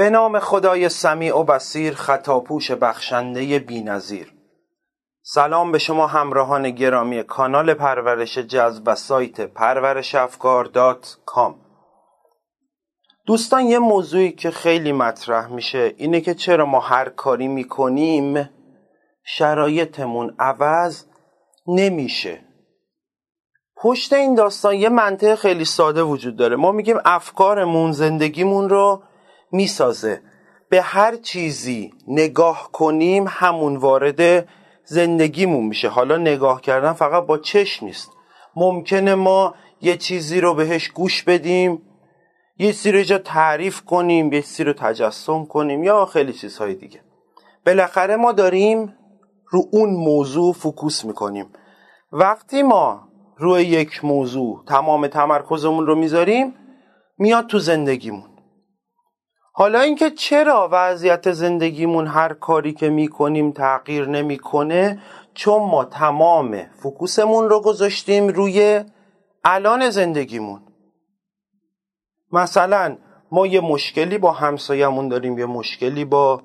به نام خدای سمیع و بسیر خطاپوش بخشنده بینظیر. سلام به شما همراهان گرامی کانال پرورش جذب و سایت پرورش افکار دات کام. دوستان یه موضوعی که خیلی مطرح میشه اینه که چرا ما هر کاری می‌کنیم شرایطمون عوض نمیشه. پشت این داستان یه منطق خیلی ساده وجود داره. ما میگیم افکارمون زندگیمون رو می‌سازه. به هر چیزی نگاه کنیم همون وارد زندگیمون میشه. حالا نگاه کردن فقط با چشم نیست. ممکنه ما یه چیزی رو بهش گوش بدیم یه چیزی جا تعریف کنیم یه چیزی رو تجسم کنیم یا خیلی چیزهای دیگه. بالاخره ما داریم رو اون موضوع فکوس می‌کنیم. وقتی ما روی یک موضوع تمام تمرکزمون رو می‌ذاریم میاد تو زندگیمون. حالا اینکه چرا وضعیت زندگیمون هر کاری که می‌کنیم تغییر نمی‌کنه چون ما تمام فکوسمون رو گذاشتیم روی الان زندگیمون. مثلا ما یه مشکلی با همسایمون داریم یه مشکلی با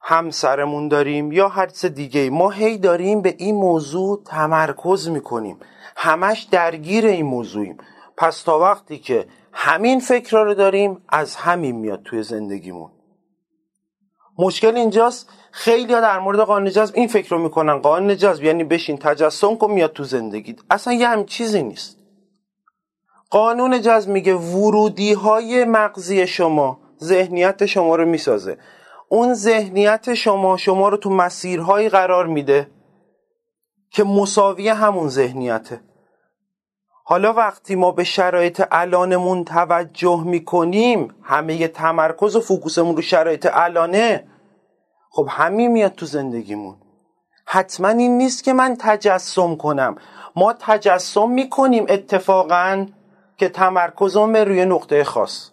همسرمون داریم یا هر چیز دیگه ما هی داریم به این موضوع تمرکز می‌کنیم. همش درگیر این موضوعیم. پس تا وقتی که همین فکر رو داریم از همین میاد توی زندگیمون. مشکل اینجاست خیلی ها در مورد قانون جذب این فکر رو می‌کنن. قانون جذب یعنی بشین تجسم کن میاد تو زندگیت. اصلا یه هم چیزی نیست. قانون جذب میگه ورودی های مغزی شما ذهنیت شما رو می‌سازه. اون ذهنیت شما شما رو تو مسیرهایی قرار میده که مساوی همون ذهنیته. حالا وقتی ما به شرایط الانمون توجه می‌کنیم همه تمرکز و فوکوسمون رو شرایط الانه. خب همین میاد تو زندگیمون. حتما این نیست که من تجسم کنم. ما تجسم می‌کنیم اتفاقا که تمرکزمون به روی نقطه خاص.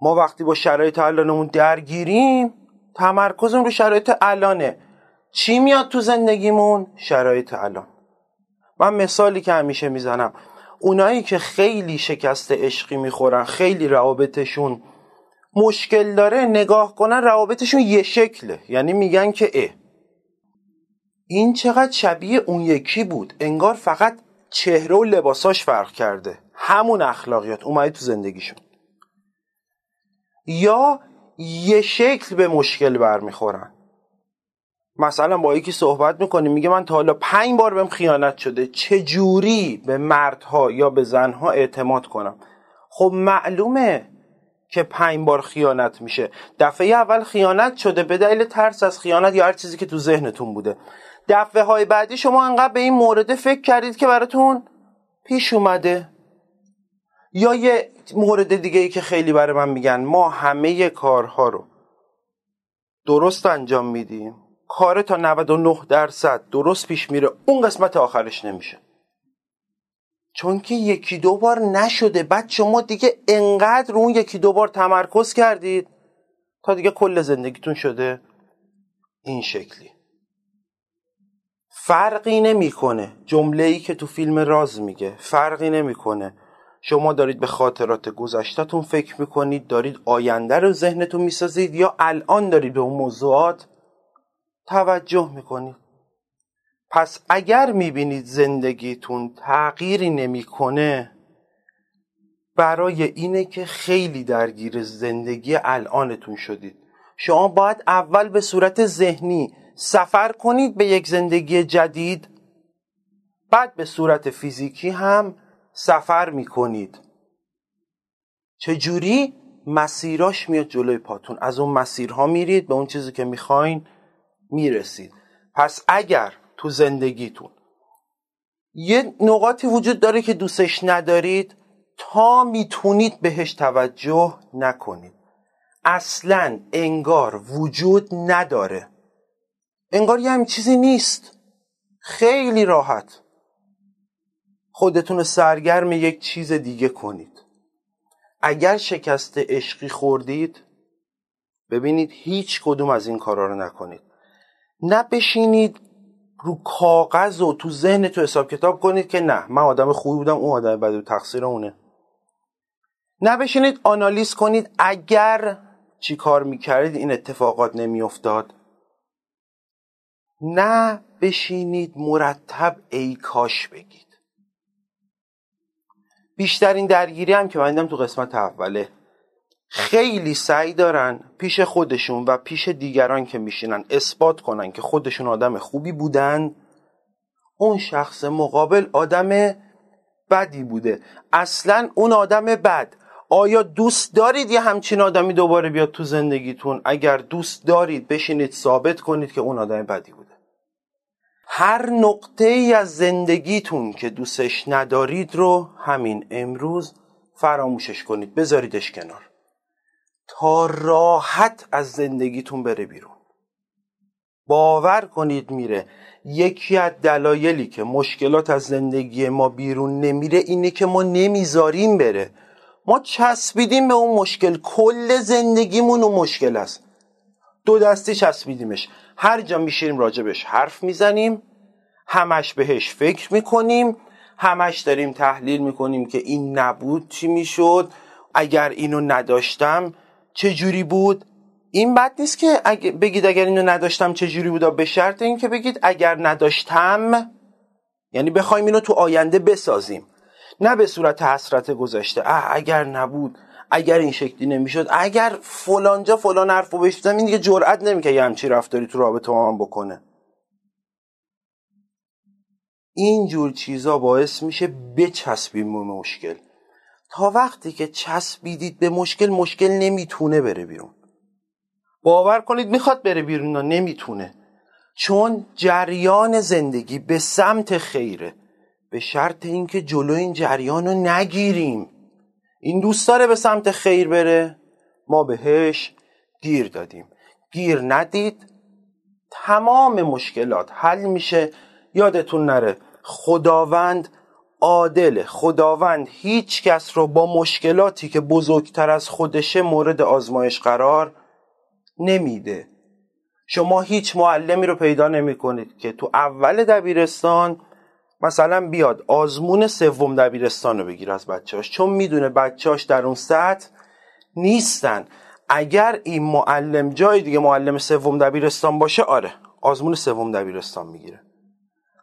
ما وقتی با شرایط الانمون درگیریم تمرکزمون رو شرایط الانه. چی میاد تو زندگیمون؟ شرایط الان. من مثالی که همیشه می‌زنم. اونایی که خیلی شکست عشقی می‌خورن خیلی روابطشون مشکل داره نگاه کنن روابطشون یه شکله. یعنی میگن که اه. این چقدر شبیه اون یکی بود. انگار فقط چهره و لباساش فرق کرده. همون اخلاقیات اومده تو زندگیشون. یا یه شکل به مشکل برمیخورن. مثلا با یکی صحبت می‌کنیم میگه من تا حالا پنج بار بهم خیانت شده. چه جوری به مردها یا به زنها اعتماد کنم؟ خب معلومه که پنج بار خیانت میشه. دفعه اول خیانت شده به دلیل ترس از خیانت یا هر چیزی که تو ذهنتون بوده. دفعه های بعدی شما انقدر به این مورد فکر کردید که براتون پیش اومده. یا یه مورد دیگه ای که خیلی برای من میگن ما همه کارها رو درست انجام میدیم. کار تا 99 درصد درست پیش میره اون قسمت آخرش نمیشه. چون که یکی دو بار نشده. بعد شما دیگه انقدر رو اون یکی دو بار تمرکز کردید تا دیگه کل زندگیتون شده این شکلی. فرقی نمی‌کنه. جمله ای که تو فیلم راز میگه. فرقی نمی‌کنه. شما دارید به خاطرات گذشتهتون فکر می‌کنید دارید آینده رو ذهنتون می‌سازید یا الان دارید به اون موضوعات توجه می‌کنید پس اگر می‌بینید زندگیتون تغییری نمی‌کنه برای اینه که خیلی درگیر زندگی الانتون شدید. شما باید اول به صورت ذهنی سفر کنید به یک زندگی جدید بعد به صورت فیزیکی هم سفر می‌کنید. چجوری؟ مسیراش میاد جلوی پاتون. از اون مسیرها میرید به اون چیزی که می‌خواین. می‌رسید. پس اگر تو زندگیتون یه نقاطی وجود داره که دوستش ندارید تا می‌تونید بهش توجه نکنید. اصلا انگار وجود نداره. انگار یه همین چیزی نیست. خیلی راحت. خودتون رو سرگرم یک چیز دیگه کنید. اگر شکست عشقی خوردید ببینید هیچ کدوم از این کارا رو نکنید. نه بشینید رو کاغذ و تو ذهن تو حساب کتاب کنید که نه من آدم خوبی بودم اون آدم بد تقصیر اونه. نه بشینید آنالیز کنید اگر چی کار می‌کردید این اتفاقات نمیافتاد. نه بشینید مرتب ای کاش بگید. بیشترین درگیری هم که من تو قسمت اوله. خیلی سعی دارن پیش خودشون و پیش دیگران که میشینن اثبات کنن که خودشون آدم خوبی بودن. اون شخص مقابل آدم بدی بوده. اصلا اون آدم بد. آیا دوست دارید یه همچین آدمی دوباره بیاد تو زندگیتون؟ اگر دوست دارید بشینید ثابت کنید که اون آدم بدی بوده. هر نقطه ای از زندگیتون که دوستش ندارید رو همین امروز فراموشش کنید. بذاریدش کنار. تا راحت از زندگیتون بره بیرون. باور کنید میره. یکی از دلایلی که مشکلات از زندگی ما بیرون نمیره اینه که ما نمی‌ذاریم بره. ما چسبیدیم به اون مشکل. کل زندگیمون اون مشکل است. دو دستی چسبیدیمش. هر جا میشیم راجبش حرف می‌زنیم. همش بهش فکر می‌کنیم. همش داریم تحلیل می‌کنیم که این نبود چی می‌شد. اگر اینو نداشتم چه جوری بود؟ این بد نیست که بگید اگر اینو نداشتم چه جوری بود به شرط اینکه بگید اگر نداشتم یعنی بخوایم اینو تو آینده بسازیم. نه به صورت حسرت گذاشته. اه اگر نبود اگر این شکلی نمی‌شد اگر فلانجا فلان حرفو بشتم این دیگه جرئت نمی‌کنه یه همچی رفتاری تو رابطه ما بکنه. این جور چیزا باعث میشه بچسبیم به مشکل. تا وقتی که چسبیدید به مشکل مشکل نمی‌تونه بره بیرون. باور کنید می‌خواد بره بیرون نمی‌تونه. چون جریان زندگی به سمت خیره. به شرط اینکه جلو این جریان رو نگیریم. این دوست داره به سمت خیر بره. ما بهش گیر دادیم. گیر ندید تمام مشکلات حل میشه. یادتون نره خداوند عادل خداوند هیچ کس رو با مشکلاتی که بزرگتر از خودشه مورد آزمایش قرار نمیده. شما هیچ معلمی رو پیدا نمی کنید که تو اول دبیرستان مثلا بیاد آزمون سوم دبیرستان رو بگیر از بچهاش چون می‌دونه بچهاش در اون سطح نیستن. اگر این معلم جای دیگه معلم سوم دبیرستان باشه آره آزمون سوم دبیرستان می‌گیره.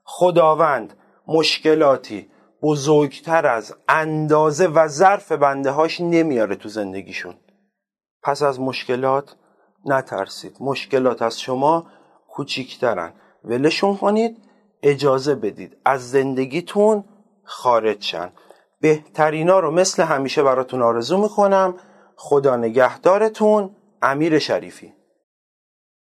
خداوند مشکلاتی بزرگتر از اندازه و ظرف بنده هاش نمیاره تو زندگیشون. پس از مشکلات نترسید. مشکلات از شما کوچیکترن. ولشون کنید اجازه بدید. از زندگیتون خارج شن. بهترینا رو مثل همیشه براتون آرزو می‌کنم. خدا نگهدارتون. امیر شریفی.